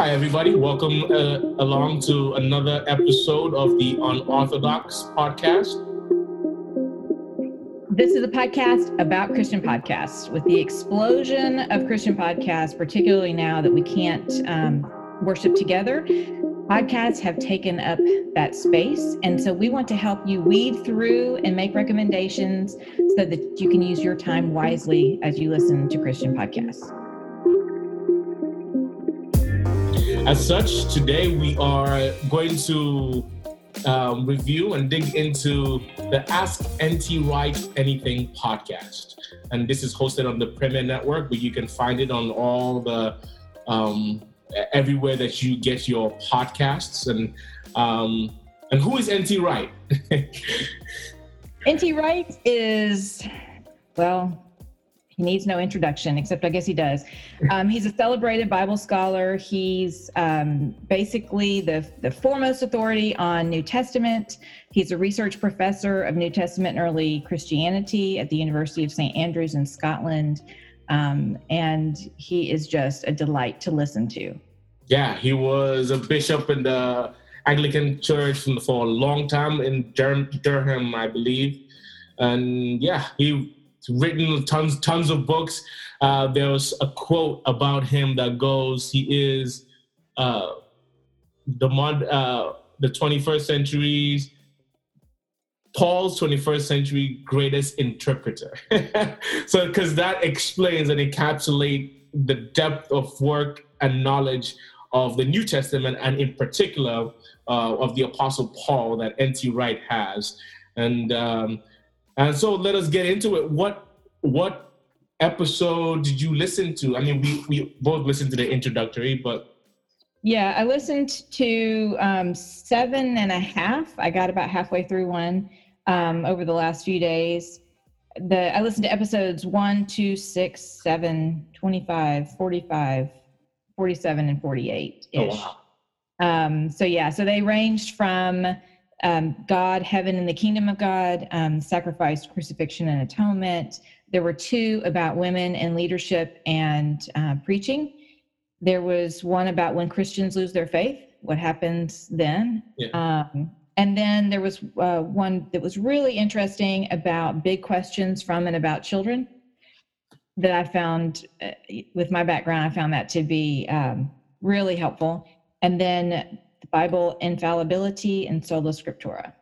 Hi, everybody. Welcome uh, along to another episode of the Unorthodox podcast. This is a podcast about Christian podcasts. With the explosion of Christian podcasts, particularly now that we can't um, worship together, podcasts have taken up that space. And so we want to help you weed through and make recommendations so that you can use your time wisely as you listen to Christian podcasts. As such, today we are going to um, review and dig into the Ask NT Wright Anything podcast. And this is hosted on the Premier Network, but you can find it on all the um, everywhere that you get your podcasts. And um, and who is NT Wright? NT Wright is well, he needs no introduction, except I guess he does. Um, he's a celebrated Bible scholar. He's um, basically the, the foremost authority on New Testament. He's a research professor of New Testament and early Christianity at the University of St. Andrews in Scotland. Um, and he is just a delight to listen to. Yeah, he was a bishop in the Anglican Church for a long time in Durham, I believe. And yeah, he written tons tons of books. Uh, there was a quote about him that goes, "He is uh, the mod, uh, the 21st century's Paul's 21st century greatest interpreter." so, because that explains and encapsulates the depth of work and knowledge of the New Testament, and in particular uh, of the Apostle Paul that N.T. Wright has, and um, and so let us get into it. What what episode did you listen to? I mean, we we both listened to the introductory, but yeah, I listened to um, seven and a half. I got about halfway through one um, over the last few days. The I listened to episodes one, two, six, seven, 25, 45, 47, and 48 ish. Oh, wow. Um, so yeah, so they ranged from um, God, heaven, and the kingdom of God, um, sacrifice, crucifixion, and atonement. There were two about women and leadership and uh, preaching. There was one about when Christians lose their faith, what happens then. Yeah. Um, and then there was uh, one that was really interesting about big questions from and about children that I found, uh, with my background, I found that to be um, really helpful. And then Bible infallibility and sola scriptura.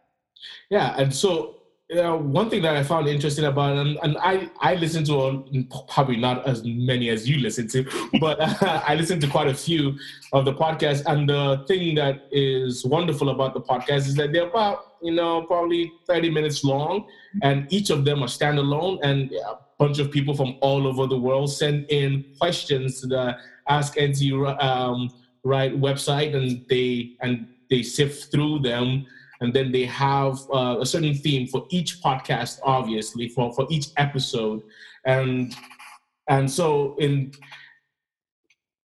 Yeah, and so uh, one thing that I found interesting about, and, and I I listen to a, probably not as many as you listen to, but uh, I listen to quite a few of the podcasts. And the thing that is wonderful about the podcast is that they're about you know probably thirty minutes long, and each of them are standalone. And a bunch of people from all over the world send in questions to the Ask NT um, Wright website and they and they sift through them and then they have uh, a certain theme for each podcast obviously for for each episode. And and so in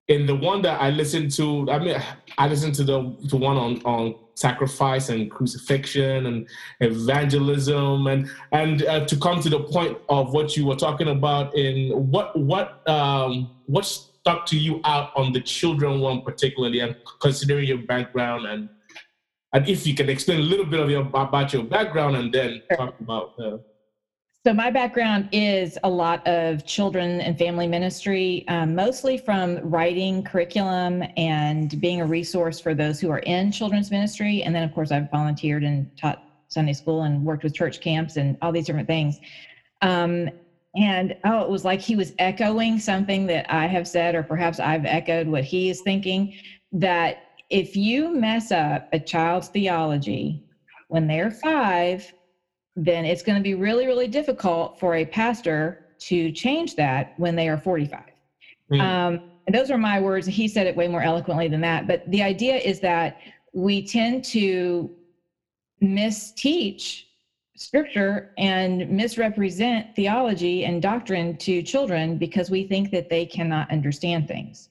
in the one that i listened to i mean i listened to the the one on on sacrifice and crucifixion and evangelism and and uh, to come to the point of what you were talking about in what what um what's stuck to you out on the children one particularly, and considering your background and and if you can explain a little bit of your about your background and then talk about. Uh, so my background is a lot of children and family ministry, um, mostly from writing curriculum and being a resource for those who are in children's ministry. And then, of course, I've volunteered and taught Sunday school and worked with church camps and all these different things. Um, and oh, it was like he was echoing something that I have said, or perhaps I've echoed what he is thinking that if you mess up a child's theology when they're five, then it's going to be really, really difficult for a pastor to change that when they are 45. Mm. Um, and those are my words. He said it way more eloquently than that. But the idea is that we tend to misteach scripture and misrepresent theology and doctrine to children because we think that they cannot understand things.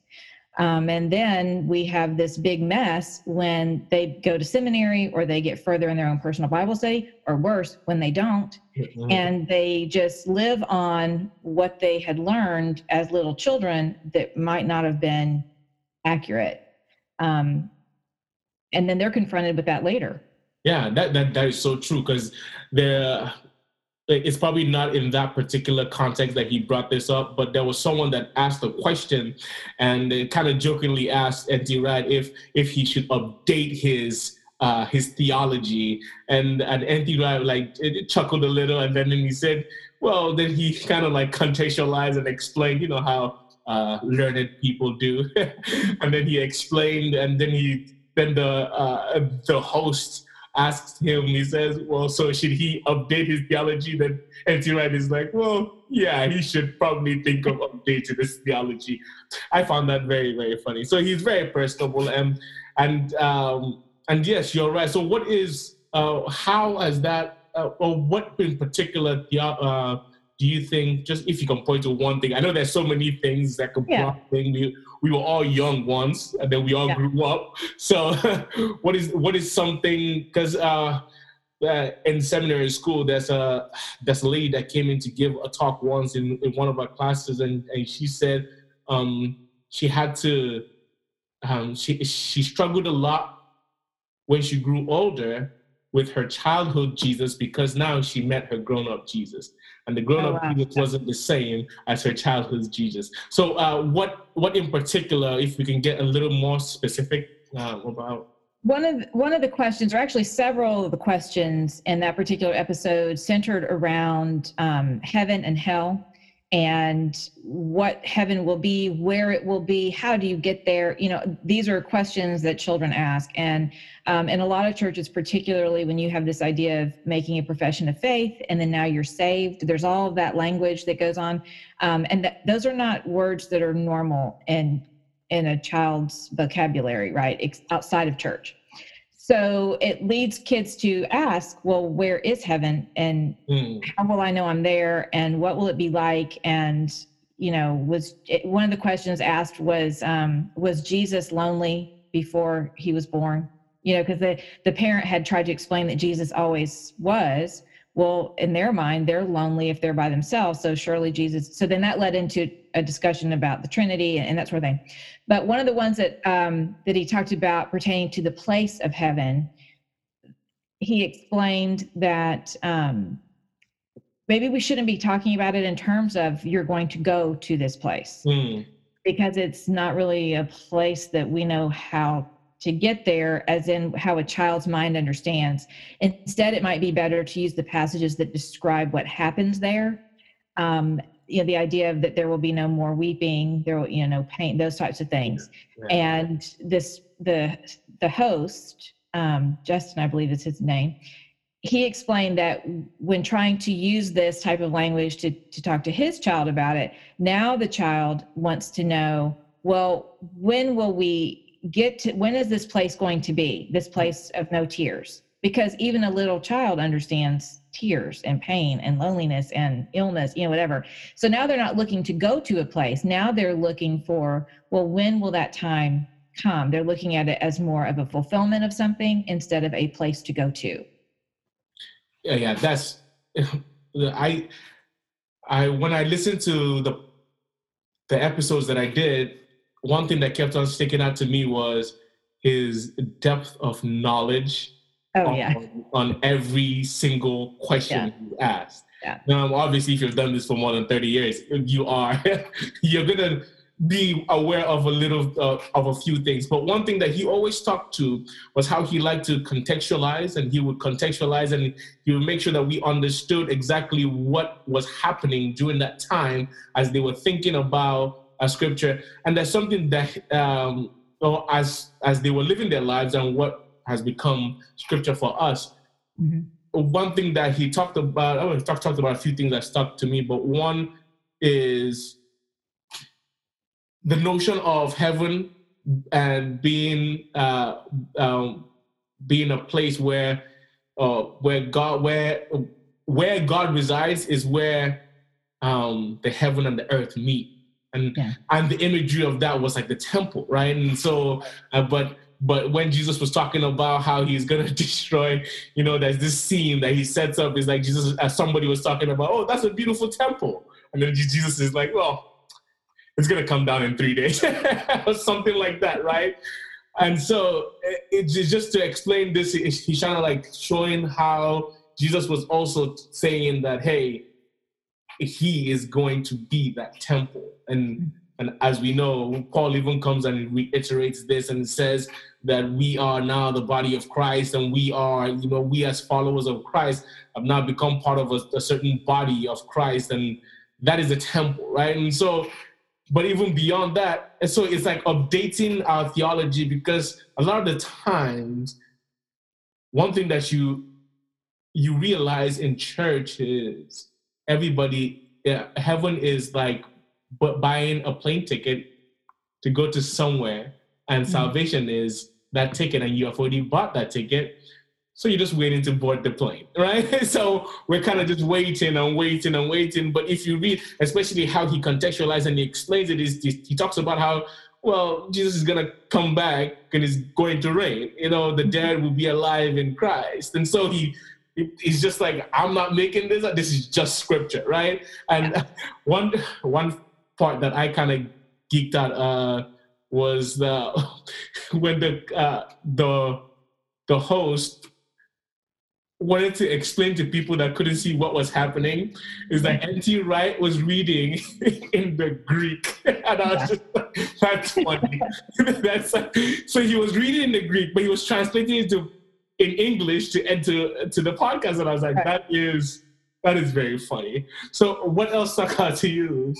Um, and then we have this big mess when they go to seminary or they get further in their own personal Bible study, or worse, when they don't. Mm-hmm. And they just live on what they had learned as little children that might not have been accurate. Um, and then they're confronted with that later. Yeah, that that, that is so true because there it's probably not in that particular context that he brought this up, but there was someone that asked a question and kind of jokingly asked N.T. Wright if if he should update his uh, his theology, and and like chuckled a little, and then, then he said, well, then he kind of like contextualized and explained, you know how uh, learned people do, and then he explained, and then he then the uh, the host asks him, he says, Well, so should he update his theology? Then N.T. Wright is like, Well, yeah, he should probably think of updating his theology. I found that very, very funny. So he's very personable and and um and yes, you're right. So what is uh how has that uh, or what in particular the, uh do you think just if you can point to one thing i know there's so many things that could yeah. we, we were all young once and then we all yeah. grew up so what is what is something because uh, uh, in seminary school there's a there's a lady that came in to give a talk once in, in one of our classes and, and she said um, she had to um, she she struggled a lot when she grew older with her childhood Jesus because now she met her grown up Jesus and the grown up oh, wow. Jesus wasn't the same as her childhood Jesus. So, uh, what what in particular, if we can get a little more specific uh, about? One of one of the questions, or actually several of the questions in that particular episode, centered around um, heaven and hell and what heaven will be, where it will be, how do you get there? You know, these are questions that children ask. And um, in a lot of churches, particularly when you have this idea of making a profession of faith and then now you're saved, there's all of that language that goes on. Um, and th- those are not words that are normal in, in a child's vocabulary, right? Ex- outside of church. So it leads kids to ask, well, where is heaven? And mm. how will I know I'm there? And what will it be like? And, you know, was it, one of the questions asked was, um, was Jesus lonely before he was born? You know, because the, the parent had tried to explain that Jesus always was. Well, in their mind, they're lonely if they're by themselves. So surely Jesus. So then that led into a discussion about the Trinity and, and that sort of thing. But one of the ones that um, that he talked about pertaining to the place of heaven, he explained that um, maybe we shouldn't be talking about it in terms of you're going to go to this place mm. because it's not really a place that we know how to get there as in how a child's mind understands instead it might be better to use the passages that describe what happens there um, you know the idea of that there will be no more weeping there will you know no pain those types of things. Yeah. and this the the host um, justin i believe is his name he explained that when trying to use this type of language to, to talk to his child about it now the child wants to know well when will we get to when is this place going to be? This place of no tears because even a little child understands tears and pain and loneliness and illness, you know, whatever. So now they're not looking to go to a place. Now they're looking for, well, when will that time come? They're looking at it as more of a fulfillment of something instead of a place to go to. Yeah, yeah, that's I I when I listened to the the episodes that I did, one thing that kept on sticking out to me was his depth of knowledge oh, on, yeah. on every single question yeah. you ask. Yeah. Now, obviously, if you've done this for more than 30 years, you are, you're going to be aware of a little uh, of a few things. But one thing that he always talked to was how he liked to contextualize and he would contextualize and he would make sure that we understood exactly what was happening during that time as they were thinking about a scripture. And there's something that, um, as, as they were living their lives and what has become scripture for us. Mm-hmm. One thing that he talked about, I mean, talked, talked about a few things that stuck to me, but one is the notion of heaven and being uh, um, being a place where uh, where God where where God resides is where um, the heaven and the earth meet, and yeah. and the imagery of that was like the temple, right? And so, uh, but but when Jesus was talking about how he's gonna destroy, you know, there's this scene that he sets up. Is like Jesus, as somebody was talking about, oh, that's a beautiful temple, and then Jesus is like, well, it's gonna come down in three days, or something like that, right? And so it's just to explain this, he's trying to like showing how Jesus was also saying that, hey, he is going to be that temple. And and as we know, Paul even comes and reiterates this and says that we are now the body of Christ and we are, you know, we as followers of Christ have now become part of a, a certain body of Christ. And that is a temple, right? And so, but even beyond that, and so it's like updating our theology because a lot of the times, one thing that you you realize in church is everybody, yeah, heaven is like but buying a plane ticket to go to somewhere, and mm-hmm. salvation is that ticket, and you have already bought that ticket. So you're just waiting to board the plane, right? so we're kind of just waiting and waiting and waiting. But if you read, especially how he contextualizes and he explains it, is he talks about how well Jesus is gonna come back and it's going to rain. You know, the dead will be alive in Christ, and so he he's just like I'm not making this. This is just scripture, right? And one one part that I kind of geeked out uh, was the when the uh, the the host wanted to explain to people that couldn't see what was happening is that N.T. Wright was reading in the Greek. And I was just that's funny. that's so he was reading in the Greek, but he was translating it to in English to enter to the podcast. And I was like, that is that is very funny. So what else stuck out to you?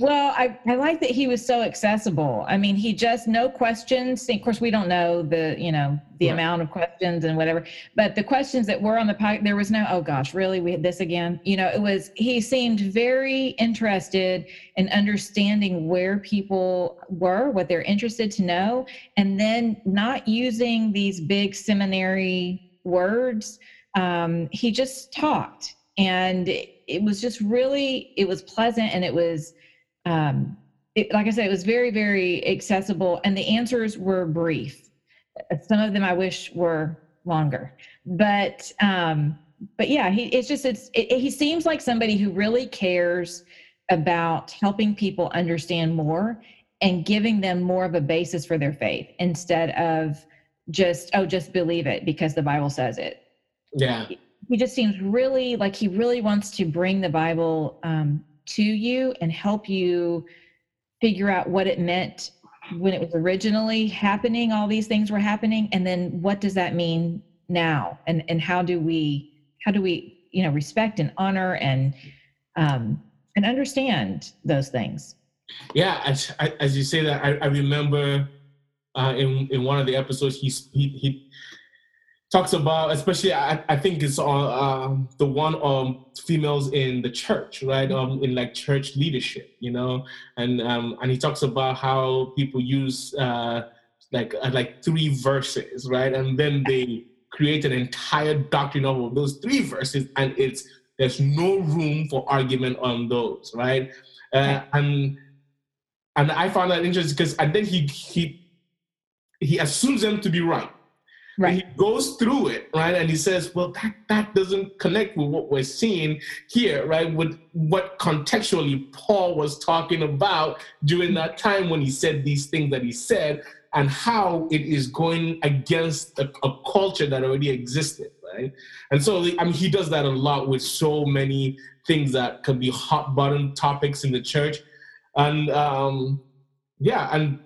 Well, I, I like that he was so accessible. I mean, he just no questions. Of course, we don't know the you know the right. amount of questions and whatever, but the questions that were on the pipe, there was no oh gosh, really we had this again. You know, it was he seemed very interested in understanding where people were, what they're interested to know, and then not using these big seminary words. Um, he just talked, and it, it was just really it was pleasant, and it was um, it, like I said, it was very, very accessible, and the answers were brief. Some of them I wish were longer, but um, but yeah, he it's just it's it, he seems like somebody who really cares about helping people understand more and giving them more of a basis for their faith instead of just oh just believe it because the bible says it. Yeah. He just seems really like he really wants to bring the bible um, to you and help you figure out what it meant when it was originally happening all these things were happening and then what does that mean now? And and how do we how do we you know respect and honor and um and understand those things? Yeah as, as you say that i, I remember uh, in in one of the episodes he he, he talks about, especially I, I think it's on um, the one um females in the church, right? Um, in like church leadership, you know, and um, and he talks about how people use uh like uh, like three verses, right, and then they create an entire doctrine of those three verses, and it's there's no room for argument on those, right? Uh, and and I found that interesting because and then he he he assumes them to be right Right. he goes through it, right? And he says, well, that, that doesn't connect with what we're seeing here, right? With what contextually Paul was talking about during that time when he said these things that he said and how it is going against a, a culture that already existed, right? And so, I mean, he does that a lot with so many things that can be hot button topics in the church. And um, yeah, and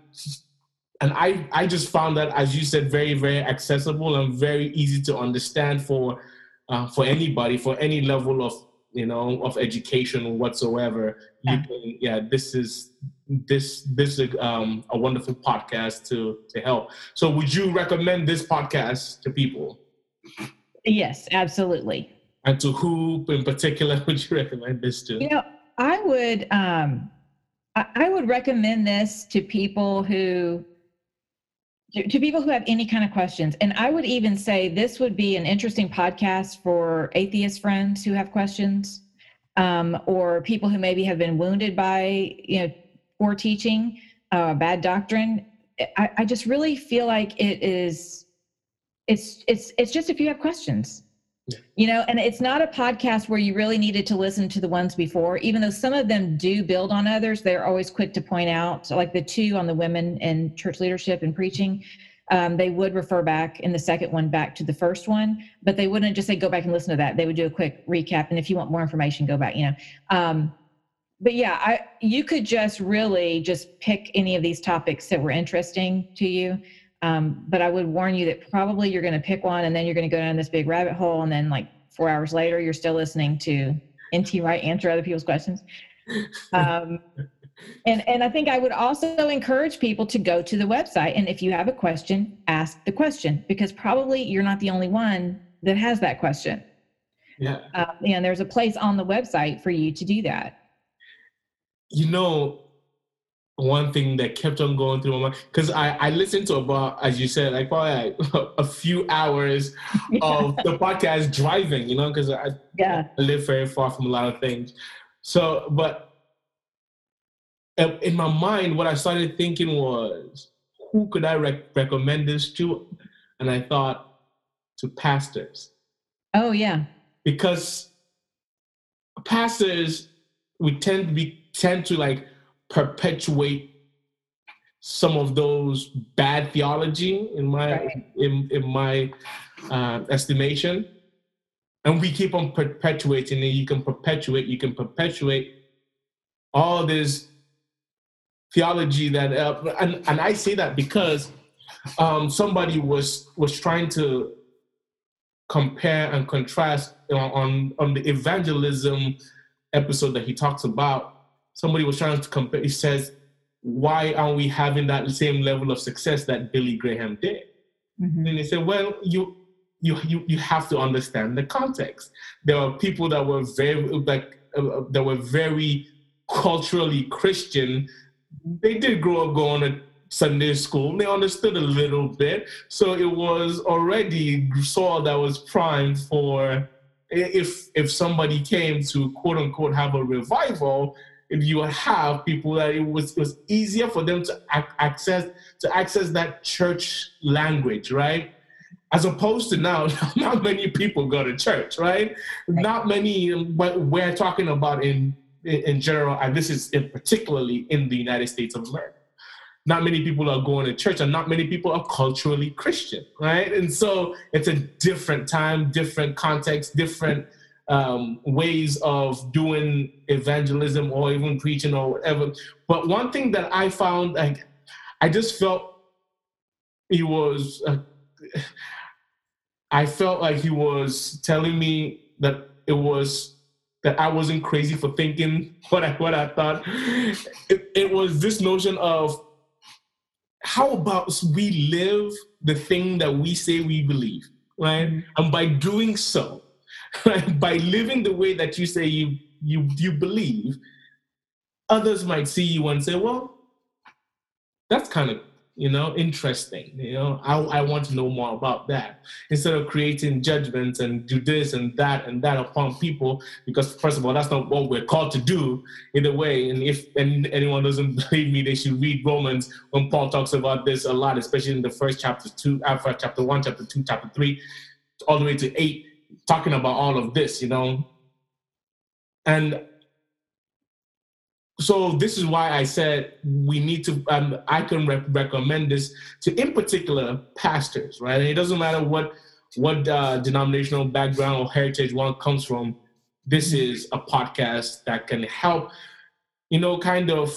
and I, I just found that, as you said, very, very accessible and very easy to understand for uh, for anybody, for any level of you know of education whatsoever. Yeah. You can, yeah, this is this this is um, a wonderful podcast to to help. So, would you recommend this podcast to people? Yes, absolutely. And to who in particular would you recommend this to? You know, I would um, I would recommend this to people who to, people who have any kind of questions. And I would even say this would be an interesting podcast for atheist friends who have questions, um, or people who maybe have been wounded by you know poor teaching, uh, bad doctrine. I, I just really feel like it is. It's it's it's just if you have questions, You know, and it's not a podcast where you really needed to listen to the ones before, even though some of them do build on others. They're always quick to point out, so like the two on the women and church leadership and preaching. Um, they would refer back in the second one back to the first one, but they wouldn't just say go back and listen to that. They would do a quick recap, and if you want more information, go back. You know, um, but yeah, I you could just really just pick any of these topics that were interesting to you um, but I would warn you that probably you're going to pick one and then you're going to go down this big rabbit hole. And then, like four hours later, you're still listening to NT Wright answer other people's questions. Um, and, and I think I would also encourage people to go to the website. And if you have a question, ask the question because probably you're not the only one that has that question. Yeah. Um, and there's a place on the website for you to do that. You know, one thing that kept on going through my mind because I, I listened to about as you said like probably like a few hours of the podcast driving you know because I, yeah. I live very far from a lot of things. So but in my mind what I started thinking was who could I rec- recommend this to? And I thought to pastors. Oh yeah. Because pastors we tend to be tend to like perpetuate some of those bad theology in my right. in, in my uh, estimation. And we keep on perpetuating it. You can perpetuate you can perpetuate all this theology that uh, and, and i say that because um, somebody was was trying to compare and contrast know, on on the evangelism episode that he talks about somebody was trying to compare. He says, "Why aren't we having that same level of success that Billy Graham did?" Mm-hmm. And he said, "Well, you." You, you, you have to understand the context. There are people that were very like uh, that were very culturally Christian. They did grow up going to Sunday school. They understood a little bit, so it was already soil that was primed for if if somebody came to quote unquote have a revival, you have people that it was, it was easier for them to access to access that church language, right? As opposed to now, not many people go to church, right? right. Not many. What we're talking about in in general, and this is in particularly in the United States of America. Not many people are going to church, and not many people are culturally Christian, right? And so it's a different time, different context, different um, ways of doing evangelism or even preaching or whatever. But one thing that I found, like, I just felt he was, uh, I felt like he was telling me that it was that I wasn't crazy for thinking what I what I thought. It, it was this notion of how about we live the thing that we say we believe, right? Mm-hmm. And by doing so, by living the way that you say you you you believe, others might see you and say, "Well, that's kind of you know interesting. You know, I I want to know more about that." Instead of creating judgments and do this and that and that upon people, because first of all, that's not what we're called to do either way. And if and anyone doesn't believe me, they should read Romans when Paul talks about this a lot, especially in the first chapter two, after uh, chapter one, chapter two, chapter three, all the way to eight talking about all of this, you know. And so this is why I said we need to. Um, I can re- recommend this to, in particular, pastors. Right? And it doesn't matter what what uh, denominational background or heritage one comes from. This is a podcast that can help, you know, kind of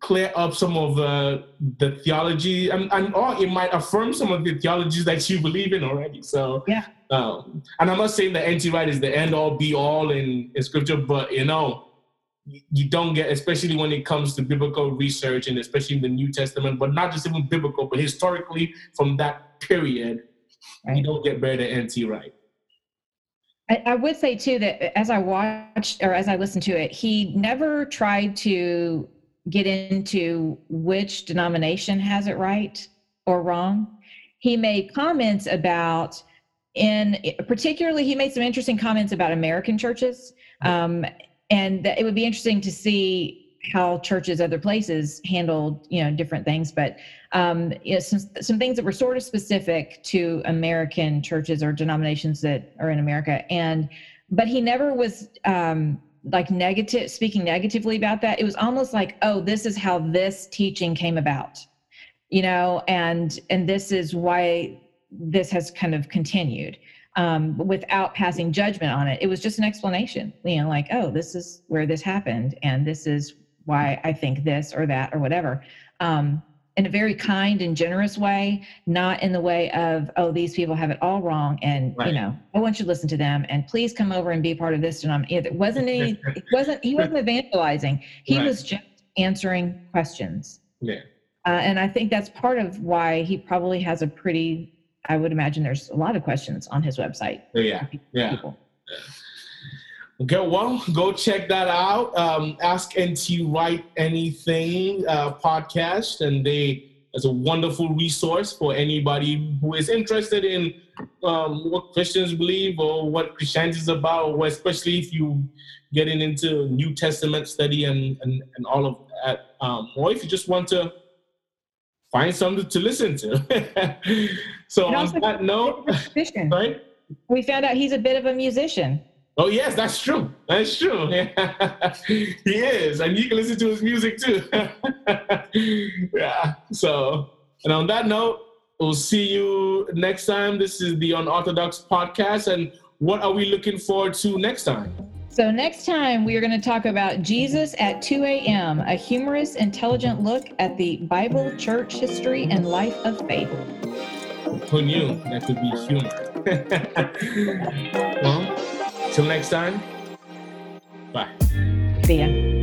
clear up some of uh, the theology and, and or it might affirm some of the theologies that you believe in already so yeah um, and i'm not saying that NT Wright is the end all be all in, in scripture but you know you don't get especially when it comes to biblical research and especially in the new testament but not just even biblical but historically from that period right. you don't get better than NT Wright I, I would say too that as I watched or as I listened to it, he never tried to get into which denomination has it right or wrong. He made comments about, in particularly, he made some interesting comments about American churches. Um, and it would be interesting to see how churches other places handled you know different things but um, you know, some, some things that were sort of specific to american churches or denominations that are in america and but he never was um, like negative speaking negatively about that it was almost like oh this is how this teaching came about you know and and this is why this has kind of continued um, without passing judgment on it. It was just an explanation, you know, like, oh, this is where this happened, and this is why I think this or that or whatever. Um, in a very kind and generous way, not in the way of, oh, these people have it all wrong, and right. you know, I want you to listen to them, and please come over and be a part of this. And I'm, it wasn't any, it wasn't, he wasn't evangelizing. He right. was just answering questions. Yeah. Uh, and I think that's part of why he probably has a pretty I would imagine there's a lot of questions on his website. Yeah, yeah. Okay, well, go check that out. Um, Ask NT Wright Anything uh, podcast, and they as a wonderful resource for anybody who is interested in um, what Christians believe or what Christianity is about, or especially if you getting into New Testament study and, and, and all of that, um, or if you just want to find something to listen to. so on that note, right? We found out he's a bit of a musician. Oh yes, that's true. That's true. he is, and you can listen to his music too. yeah. So, and on that note, we'll see you next time. This is the Unorthodox podcast, and what are we looking forward to next time? So, next time we are going to talk about Jesus at 2 a.m., a humorous, intelligent look at the Bible, church history, and life of faith. Who knew that could be humor? well, till next time, bye. See ya.